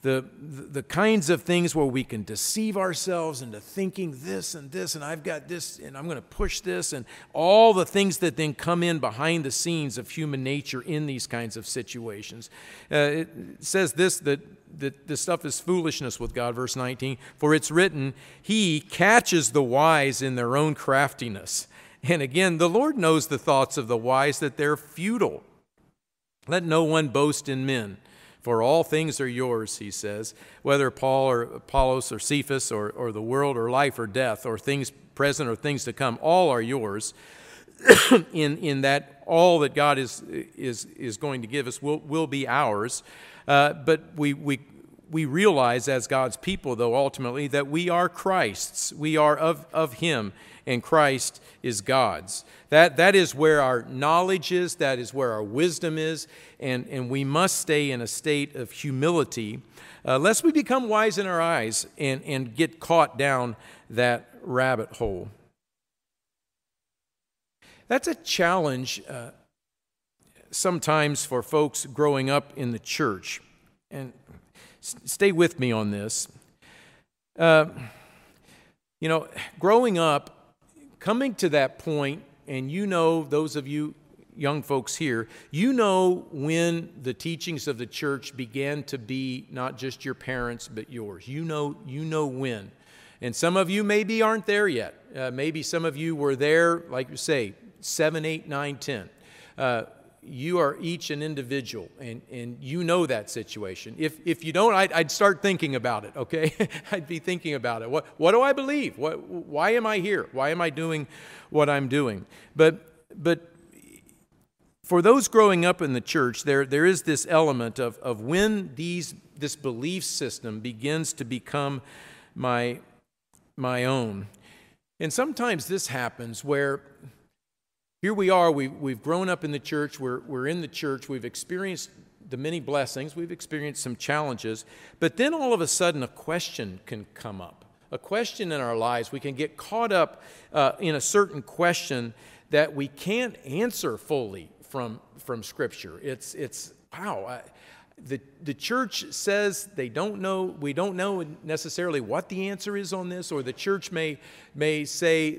Speaker 1: the, the kinds of things where we can deceive ourselves into thinking this and this, and I've got this, and I'm going to push this, and all the things that then come in behind the scenes of human nature in these kinds of situations. Uh, it says this that, that this stuff is foolishness with God, verse 19, for it's written, He catches the wise in their own craftiness. And again, the Lord knows the thoughts of the wise that they're futile. Let no one boast in men. For all things are yours, he says, whether Paul or Apollos or Cephas or, or the world or life or death or things present or things to come, all are yours. in, in that all that God is, is, is going to give us will, will be ours. Uh, but we, we, we realize as God's people, though, ultimately, that we are Christ's. We are of, of Him, and Christ is God's. That, that is where our knowledge is, that is where our wisdom is, and, and we must stay in a state of humility uh, lest we become wise in our eyes and, and get caught down that rabbit hole. That's a challenge uh, sometimes for folks growing up in the church. And stay with me on this. Uh, you know, growing up, coming to that point, and you know, those of you young folks here, you know when the teachings of the church began to be not just your parents, but yours. You know, you know when. And some of you maybe aren't there yet. Uh, maybe some of you were there, like you say, 7, 8, 9, 10. Uh, you are each an individual and, and you know that situation. If, if you don't, I'd, I'd start thinking about it, okay? I'd be thinking about it. What, what do I believe? What, why am I here? Why am I doing what I'm doing? But, but for those growing up in the church, there, there is this element of, of when these, this belief system begins to become my, my own. And sometimes this happens where here we are, we, we've grown up in the church, we're, we're in the church, we've experienced the many blessings, we've experienced some challenges, but then all of a sudden a question can come up. A question in our lives. We can get caught up uh, in a certain question that we can't answer fully from, from Scripture. It's, it's wow. I, the, the church says they don't know, we don't know necessarily what the answer is on this, or the church may, may say,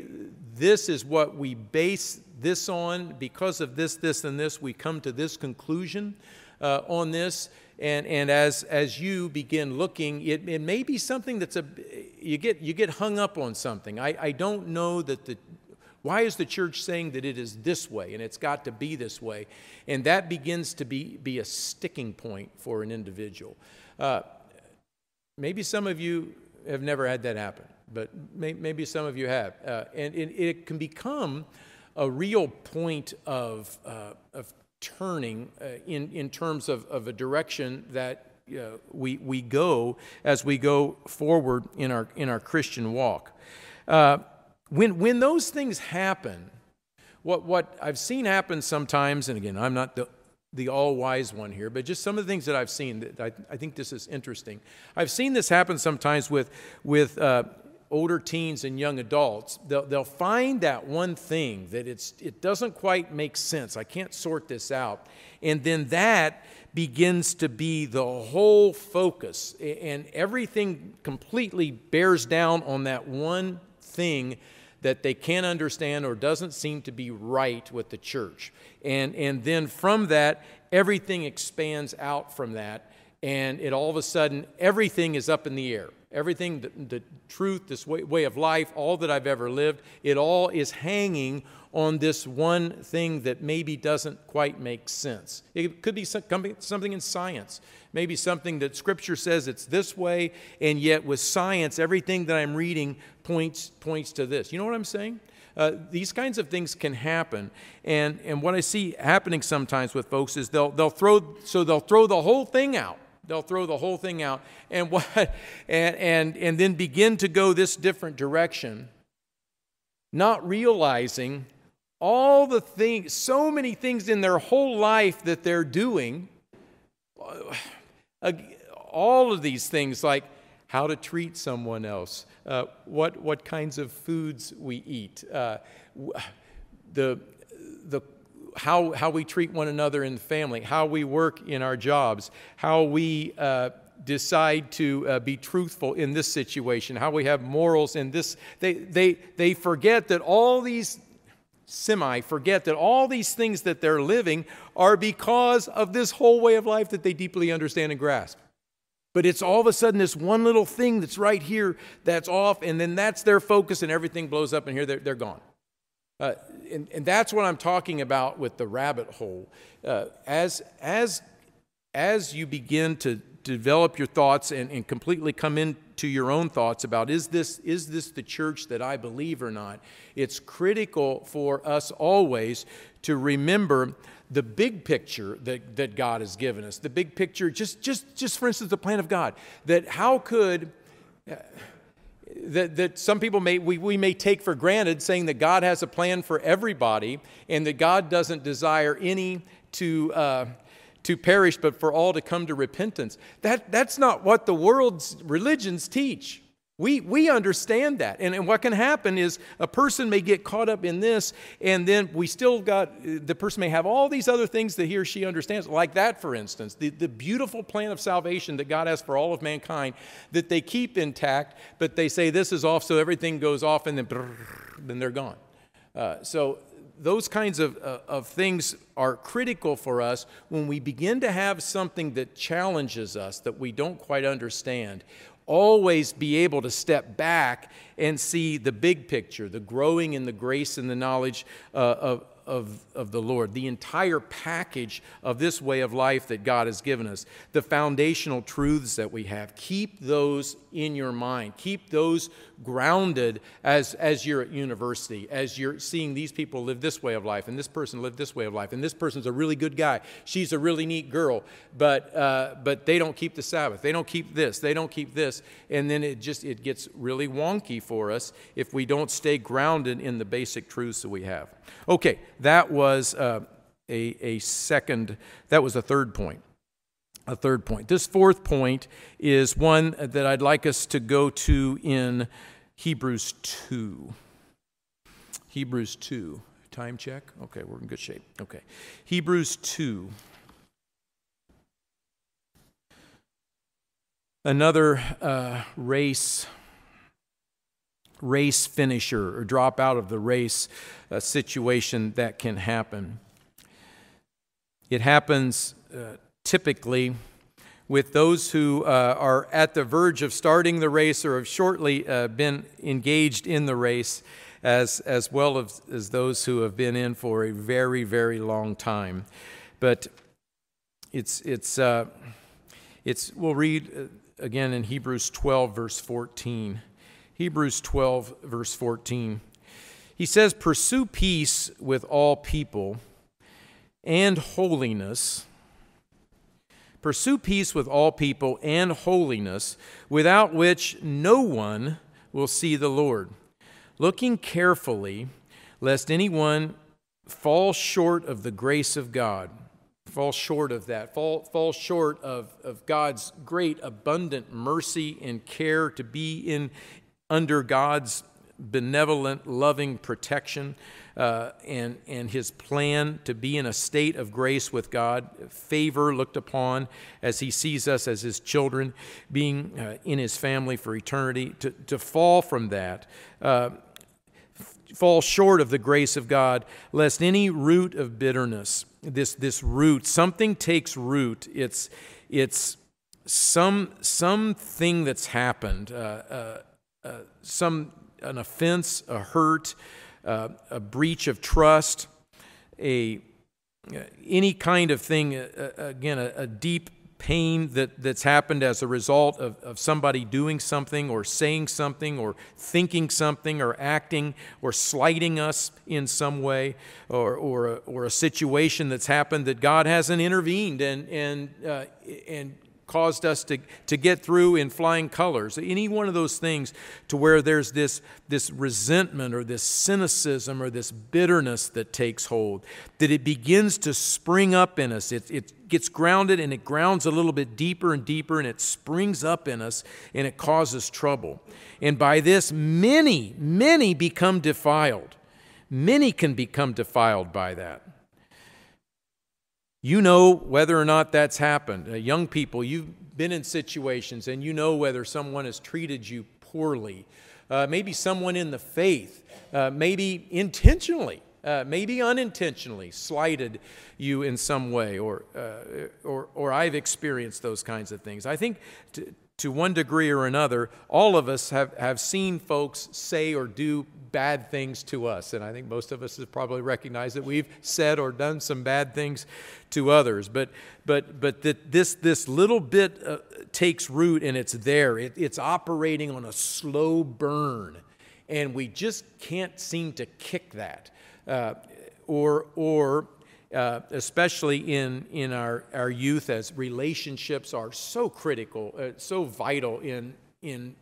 Speaker 1: this is what we base this on. Because of this, this, and this, we come to this conclusion uh, on this. And, and as, as you begin looking, it, it may be something that's a, you get, you get hung up on something. I, I don't know that the, why is the church saying that it is this way and it's got to be this way? And that begins to be, be a sticking point for an individual. Uh, maybe some of you have never had that happen, but may, maybe some of you have. Uh, and it, it, can become a real point of, uh, of turning uh, in, in terms of, of a direction that uh, we, we go as we go forward in our, in our Christian walk. Uh, when, when those things happen, what, what I've seen happen sometimes, and again, I'm not the, the all wise one here, but just some of the things that I've seen that I, I think this is interesting. I've seen this happen sometimes with, with uh, older teens and young adults. They'll, they'll find that one thing that it's, it doesn't quite make sense. I can't sort this out. And then that begins to be the whole focus, and everything completely bears down on that one thing that they can't understand or doesn't seem to be right with the church. And, and then from that, everything expands out from that. And it all of a sudden, everything is up in the air. Everything, the, the truth, this way, way of life, all that I've ever lived, it all is hanging on this one thing that maybe doesn't quite make sense. It could be something in science, maybe something that Scripture says it's this way, and yet with science, everything that I'm reading points, points to this. You know what I'm saying? Uh, these kinds of things can happen. And, and what I see happening sometimes with folks is they'll, they'll throw, so they'll throw the whole thing out. They'll throw the whole thing out. And, what, and, and, and then begin to go this different direction, not realizing all the things, so many things in their whole life that they're doing, all of these things like how to treat someone else, uh, what, what kinds of foods we eat, uh, the, the, how, how we treat one another in the family, how we work in our jobs, how we uh, decide to uh, be truthful in this situation, how we have morals in this. They, they, they forget that all these semi forget that all these things that they're living are because of this whole way of life that they deeply understand and grasp. But it's all of a sudden this one little thing that's right here that's off, and then that's their focus, and everything blows up, and here they're, they're gone. Uh, and, and, that's what I'm talking about with the rabbit hole. Uh, as, as, as you begin to develop your thoughts and, and completely come into your own thoughts about is this, is this the church that I believe or not, it's critical for us always to remember the big picture that, that God has given us. The big picture, just, just, just for instance, the plan of God. That how could. Uh, that, that some people may we, we may take for granted saying that god has a plan for everybody and that god doesn't desire any to uh, to perish, but for all to come to repentance. That, that's not what the world's religions teach. We, we understand that. And, and what can happen is a person may get caught up in this, and then we still got, the person may have all these other things that he or she understands, like that, for instance, the, the beautiful plan of salvation that God has for all of mankind that they keep intact, but they say this is off, so everything goes off, and then, brrr, then they're gone. Uh, so those kinds of, uh, of things are critical for us when we begin to have something that challenges us that we don't quite understand. Always be able to step back and see the big picture, the growing in the grace and the knowledge uh, of, of, of the Lord, the entire package of this way of life that God has given us, the foundational truths that we have. Keep those in your mind. Keep those grounded as, as you're at university, as you're seeing these people live this way of life, and this person live this way of life, and this person's a really good guy. She's a really neat girl, but, uh, but they don't keep the Sabbath. They don't keep this. They don't keep this. And then it just it gets really wonky for us if we don't stay grounded in the basic truths that we have. Okay, that was uh, a, a second, that was a third point. A third point. This fourth point is one that I'd like us to go to in Hebrews 2. Hebrews 2. Time check? Okay, we're in good shape. Okay. Hebrews 2. Another uh, race race finisher or drop out of the race uh, situation that can happen. It happens uh, typically with those who uh, are at the verge of starting the race or have shortly uh, been engaged in the race, as, as well as, as those who have been in for a very, very long time. But it's, it's, uh, it's we'll read uh, again in Hebrews 12, verse 14. Hebrews 12, verse 14. He says, Pursue peace with all people and holiness. Pursue peace with all people and holiness, without which no one will see the Lord. Looking carefully, lest anyone fall short of the grace of God. Fall short of that. Fall, fall short of, of God's great, abundant mercy and care to be in, under God's benevolent, loving protection uh, and, and his plan to be in a state of grace with God, favor looked upon as he sees us as his children, being uh, in his family for eternity, to, to fall from that. Uh, fall short of the grace of God, lest any root of bitterness, this, this root, something takes root. It's, it's some something that's happened, uh, uh, uh, some an offense, a hurt, uh, a breach of trust, a any kind of thing. Uh, again, a, a deep pain that, that's happened as a result of, of somebody doing something or saying something or thinking something or acting or slighting us in some way or, or, a, or a situation that's happened that God hasn't intervened and, and, uh, and caused us to, to get through in flying colors. Any one of those things to where there's this, this resentment or this cynicism or this bitterness that takes hold, that it begins to spring up in us. It, it gets grounded and it grounds a little bit deeper and deeper and it springs up in us and it causes trouble. And by this, many, many become defiled. Many can become defiled by that. You know whether or not that's happened. Uh, young people, you've been in situations and you know whether someone has treated you poorly. Uh, maybe someone in the faith, uh, maybe intentionally, uh, maybe unintentionally slighted you in some way, or, uh, or, or I've experienced those kinds of things. I think to, to one degree or another, all of us have, have seen folks say or do bad things to us. And I think most of us have probably recognized that we've said or done some bad things to others. But, but, but that this, this little bit uh, takes root and it's there, it, it's operating on a slow burn. And we just can't seem to kick that. Uh, or, or uh, especially in, in our, our youth, as relationships are so critical, uh, so vital in, in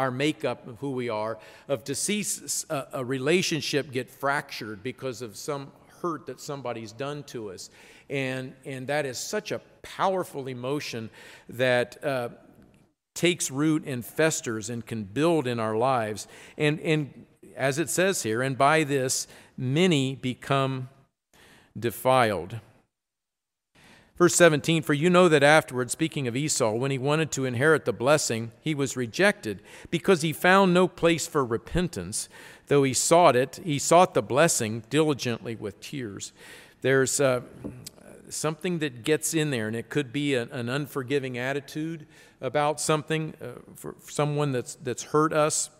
Speaker 1: our makeup of who we are, of to see a, a relationship get fractured because of some hurt that somebody's done to us. And, and that is such a powerful emotion that uh, takes root and festers and can build in our lives. And, and as it says here, and by this, many become defiled. Verse 17 For you know that afterward, speaking of Esau, when he wanted to inherit the blessing, he was rejected because he found no place for repentance. Though he sought it, he sought the blessing diligently with tears. There's uh, something that gets in there, and it could be an, an unforgiving attitude about something uh, for someone that's, that's hurt us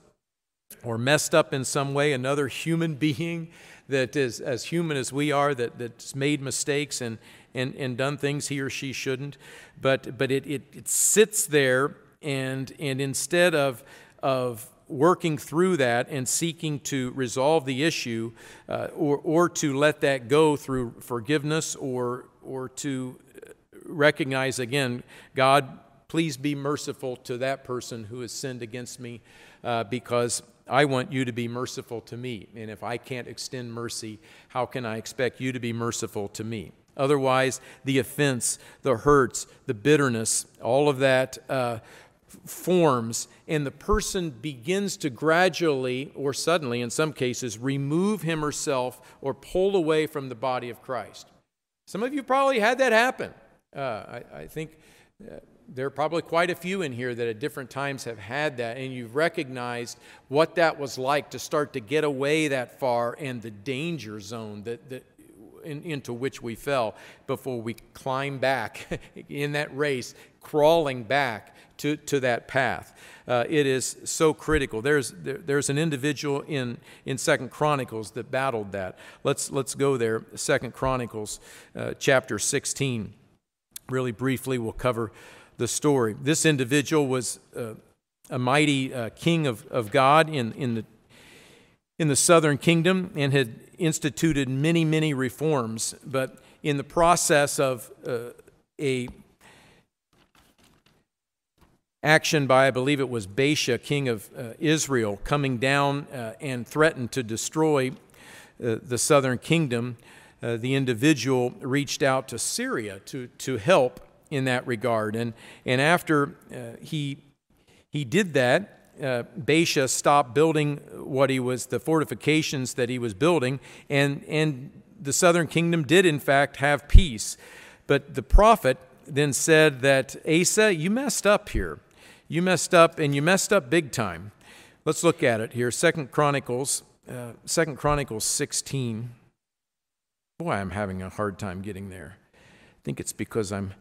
Speaker 1: or messed up in some way, another human being that is as human as we are, that, that's made mistakes and, and, and done things he or she shouldn't. But, but it, it, it sits there, and, and instead of, of working through that and seeking to resolve the issue uh, or, or to let that go through forgiveness or, or to recognize again, God, please be merciful to that person who has sinned against me uh, because I want you to be merciful to me. And if I can't extend mercy, how can I expect you to be merciful to me? Otherwise, the offense, the hurts, the bitterness, all of that uh, forms, and the person begins to gradually, or suddenly in some cases, remove him or herself or pull away from the body of Christ. Some of you probably had that happen. Uh, I, I, think uh, there are probably quite a few in here that at different times have had that, and you've recognized what that was like to start to get away that far and the danger zone that, that in, into which we fell before we climb back in that race, crawling back to, to that path. Uh, it is so critical. There's, there, there's an individual in, in Second Chronicles that battled that. Let's, let's go there. Second Chronicles uh, chapter 16. Really briefly, we'll cover the story. This individual was uh, a mighty uh, king of, of God in, in, the, in the southern kingdom and had instituted many, many reforms. But in the process of uh, a action by, I believe it was Baasha, king of uh, Israel, coming down uh, and threatened to destroy uh, the southern kingdom, the individual reached out to Syria to, to help in that regard. And, and after uh, he, he did that, uh, Baasha stopped building what he was, the fortifications that he was building, and, and the southern kingdom did, in fact, have peace. But the prophet then said that Asa, you messed up here. You messed up, and you messed up big time. Let's look at it here. Second Chronicles, uh, Second Chronicles 16. Boy, I'm having a hard time getting there. I think it's because I'm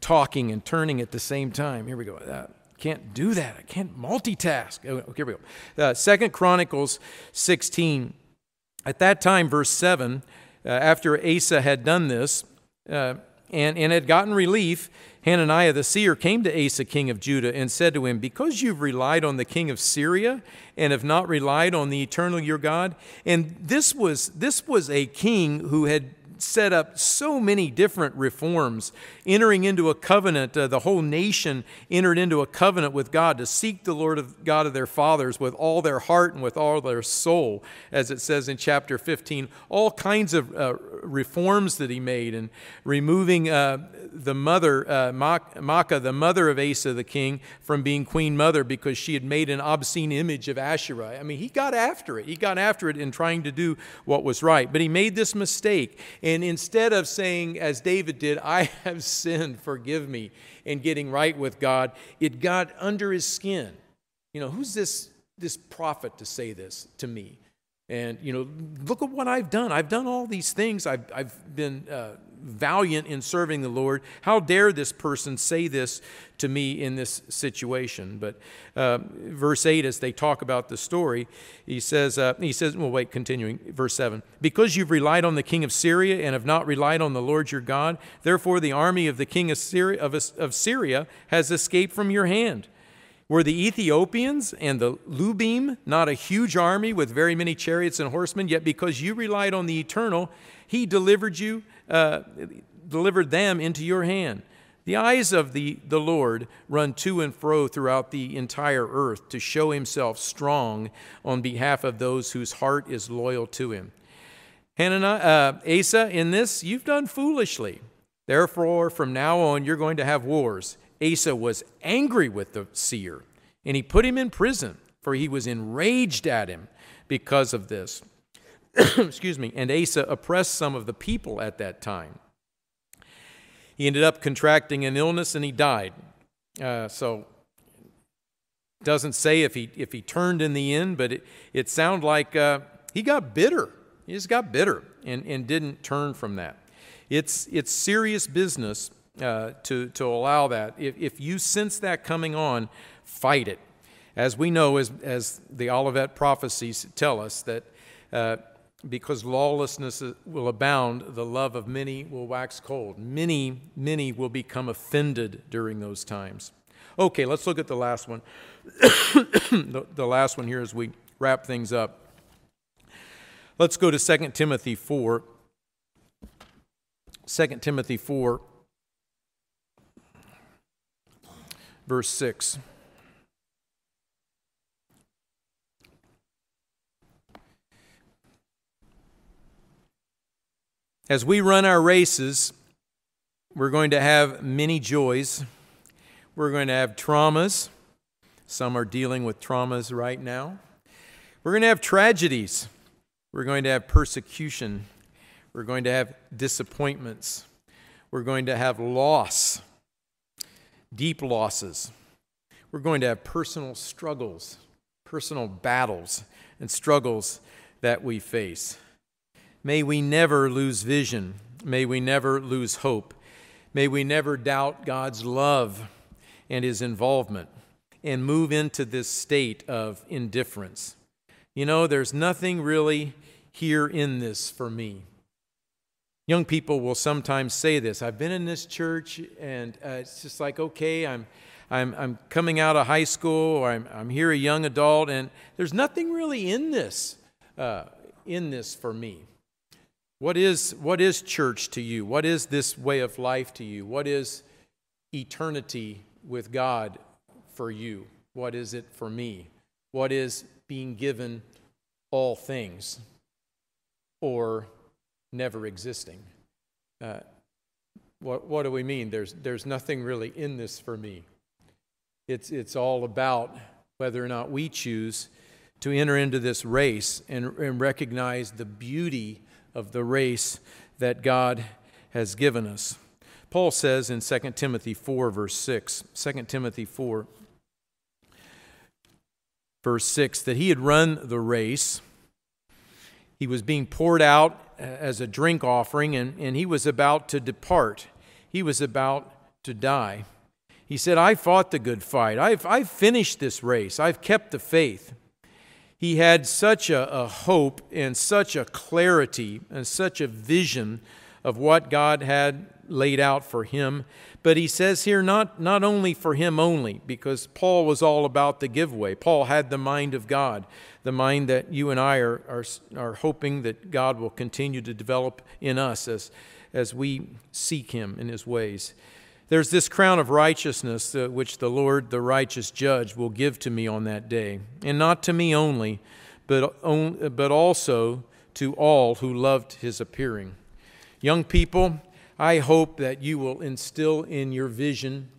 Speaker 1: talking and turning at the same time. Here we go. Uh, can't do that. I can't multitask. Oh, here we go. Uh, Second Chronicles 16. At that time, verse 7, uh, after Asa had done this uh, and, and had gotten relief, Hananiah the seer came to Asa, king of Judah, and said to him, Because you've relied on the king of Syria and have not relied on the eternal your God. And this was, this was a king who had set up so many different reforms, entering into a covenant. Uh, the whole nation entered into a covenant with God to seek the Lord of God of their fathers with all their heart and with all their soul, as it says in chapter 15. All kinds of uh, reforms that he made, and removing uh, the mother, uh, the mother of Asa the king, from being queen mother because she had made an obscene image of Asherah. I mean, he got after it. He got after it in trying to do what was right. But he made this mistake. And instead of saying, as David did, I have sinned, forgive me, and getting right with God, it got under his skin. You know, who's this, this prophet to say this to me? And, you know, look at what I've done. I've done all these things. I've, I've been uh, valiant in serving the Lord. How dare this person say this to me in this situation? But uh, verse 8, as they talk about the story, he says, uh, he says, well, wait, continuing, verse 7 Because you've relied on the king of Syria and have not relied on the Lord your God, therefore the army of the king of Syria, of, of Syria has escaped from your hand. Were the Ethiopians and the Lubim not a huge army with very many chariots and horsemen? Yet because you relied on the eternal, he delivered you, uh, delivered them into your hand. The eyes of the, the Lord run to and fro throughout the entire earth to show himself strong on behalf of those whose heart is loyal to him. Hananiah, uh, Asa, in this, you've done foolishly. Therefore, from now on, you're going to have wars Asa was angry with the seer, and he put him in prison, for he was enraged at him because of this. Excuse me. And Asa oppressed some of the people at that time. He ended up contracting an illness and he died. Uh, so doesn't say if he if he turned in the end, but it, it sounded like uh, he got bitter. He just got bitter and, and didn't turn from that. It's it's serious business uh, to, to allow that. If, if you sense that coming on, fight it. As we know, as, as the Olivet prophecies tell us, that uh, because lawlessness will abound, the love of many will wax cold. Many, many will become offended during those times. Okay, let's look at the last one. the, the last one here as we wrap things up. Let's go to 2 Timothy 4. 2 Timothy 4. Verse 6. As we run our races, we're going to have many joys. We're going to have traumas. Some are dealing with traumas right now. We're going to have tragedies. We're going to have persecution. We're going to have disappointments. We're going to have loss deep losses. We're going to have personal struggles, personal battles, and struggles that we face. May we never lose vision. May we never lose hope. May we never doubt God's love and his involvement and move into this state of indifference. You know, there's nothing really here in this for me. Young people will sometimes say this I've been in this church, and uh, it's just like, okay, I'm, I'm, I'm coming out of high school, or I'm, I'm here a young adult, and there's nothing really in this, uh, in this for me. What is, what is church to you? What is this way of life to you? What is eternity with God for you? What is it for me? What is being given all things? Or never existing. Uh, what, what do we mean? There's, there's nothing really in this for me. It's, it's all about whether or not we choose to enter into this race and, and recognize the beauty of the race that God has given us. Paul says in 2 Timothy 4, verse 6, 2 Timothy 4, verse 6, that he had run the race. He was being poured out as a drink offering, and, and he was about to depart. He was about to die. He said, I fought the good fight. I've, I've finished this race. I've kept the faith. He had such a, a hope and such a clarity and such a vision of what God had laid out for him. But he says here, not, not only for him only, because Paul was all about the giveaway. Paul had the mind of God, the mind that you and I are, are, are hoping that God will continue to develop in us as, as we seek him in his ways. There's this crown of righteousness uh, which the Lord, the righteous judge, will give to me on that day. And not to me only, but, on, but also to all who loved his appearing. Young people, I hope that you will instill in your vision,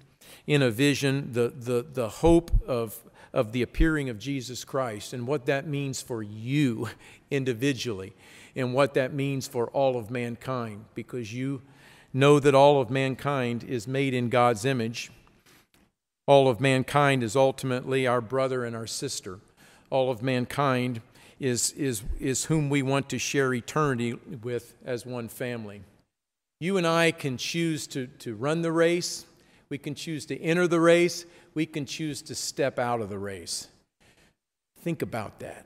Speaker 1: in a vision, the, the, the hope of, of the appearing of Jesus Christ and what that means for you individually and what that means for all of mankind because you know that all of mankind is made in God's image. All of mankind is ultimately our brother and our sister. All of mankind is, is, is whom we want to share eternity with as one family. You and I can choose to, to run the race, we can choose to enter the race, we can choose to step out of the race. Think about that.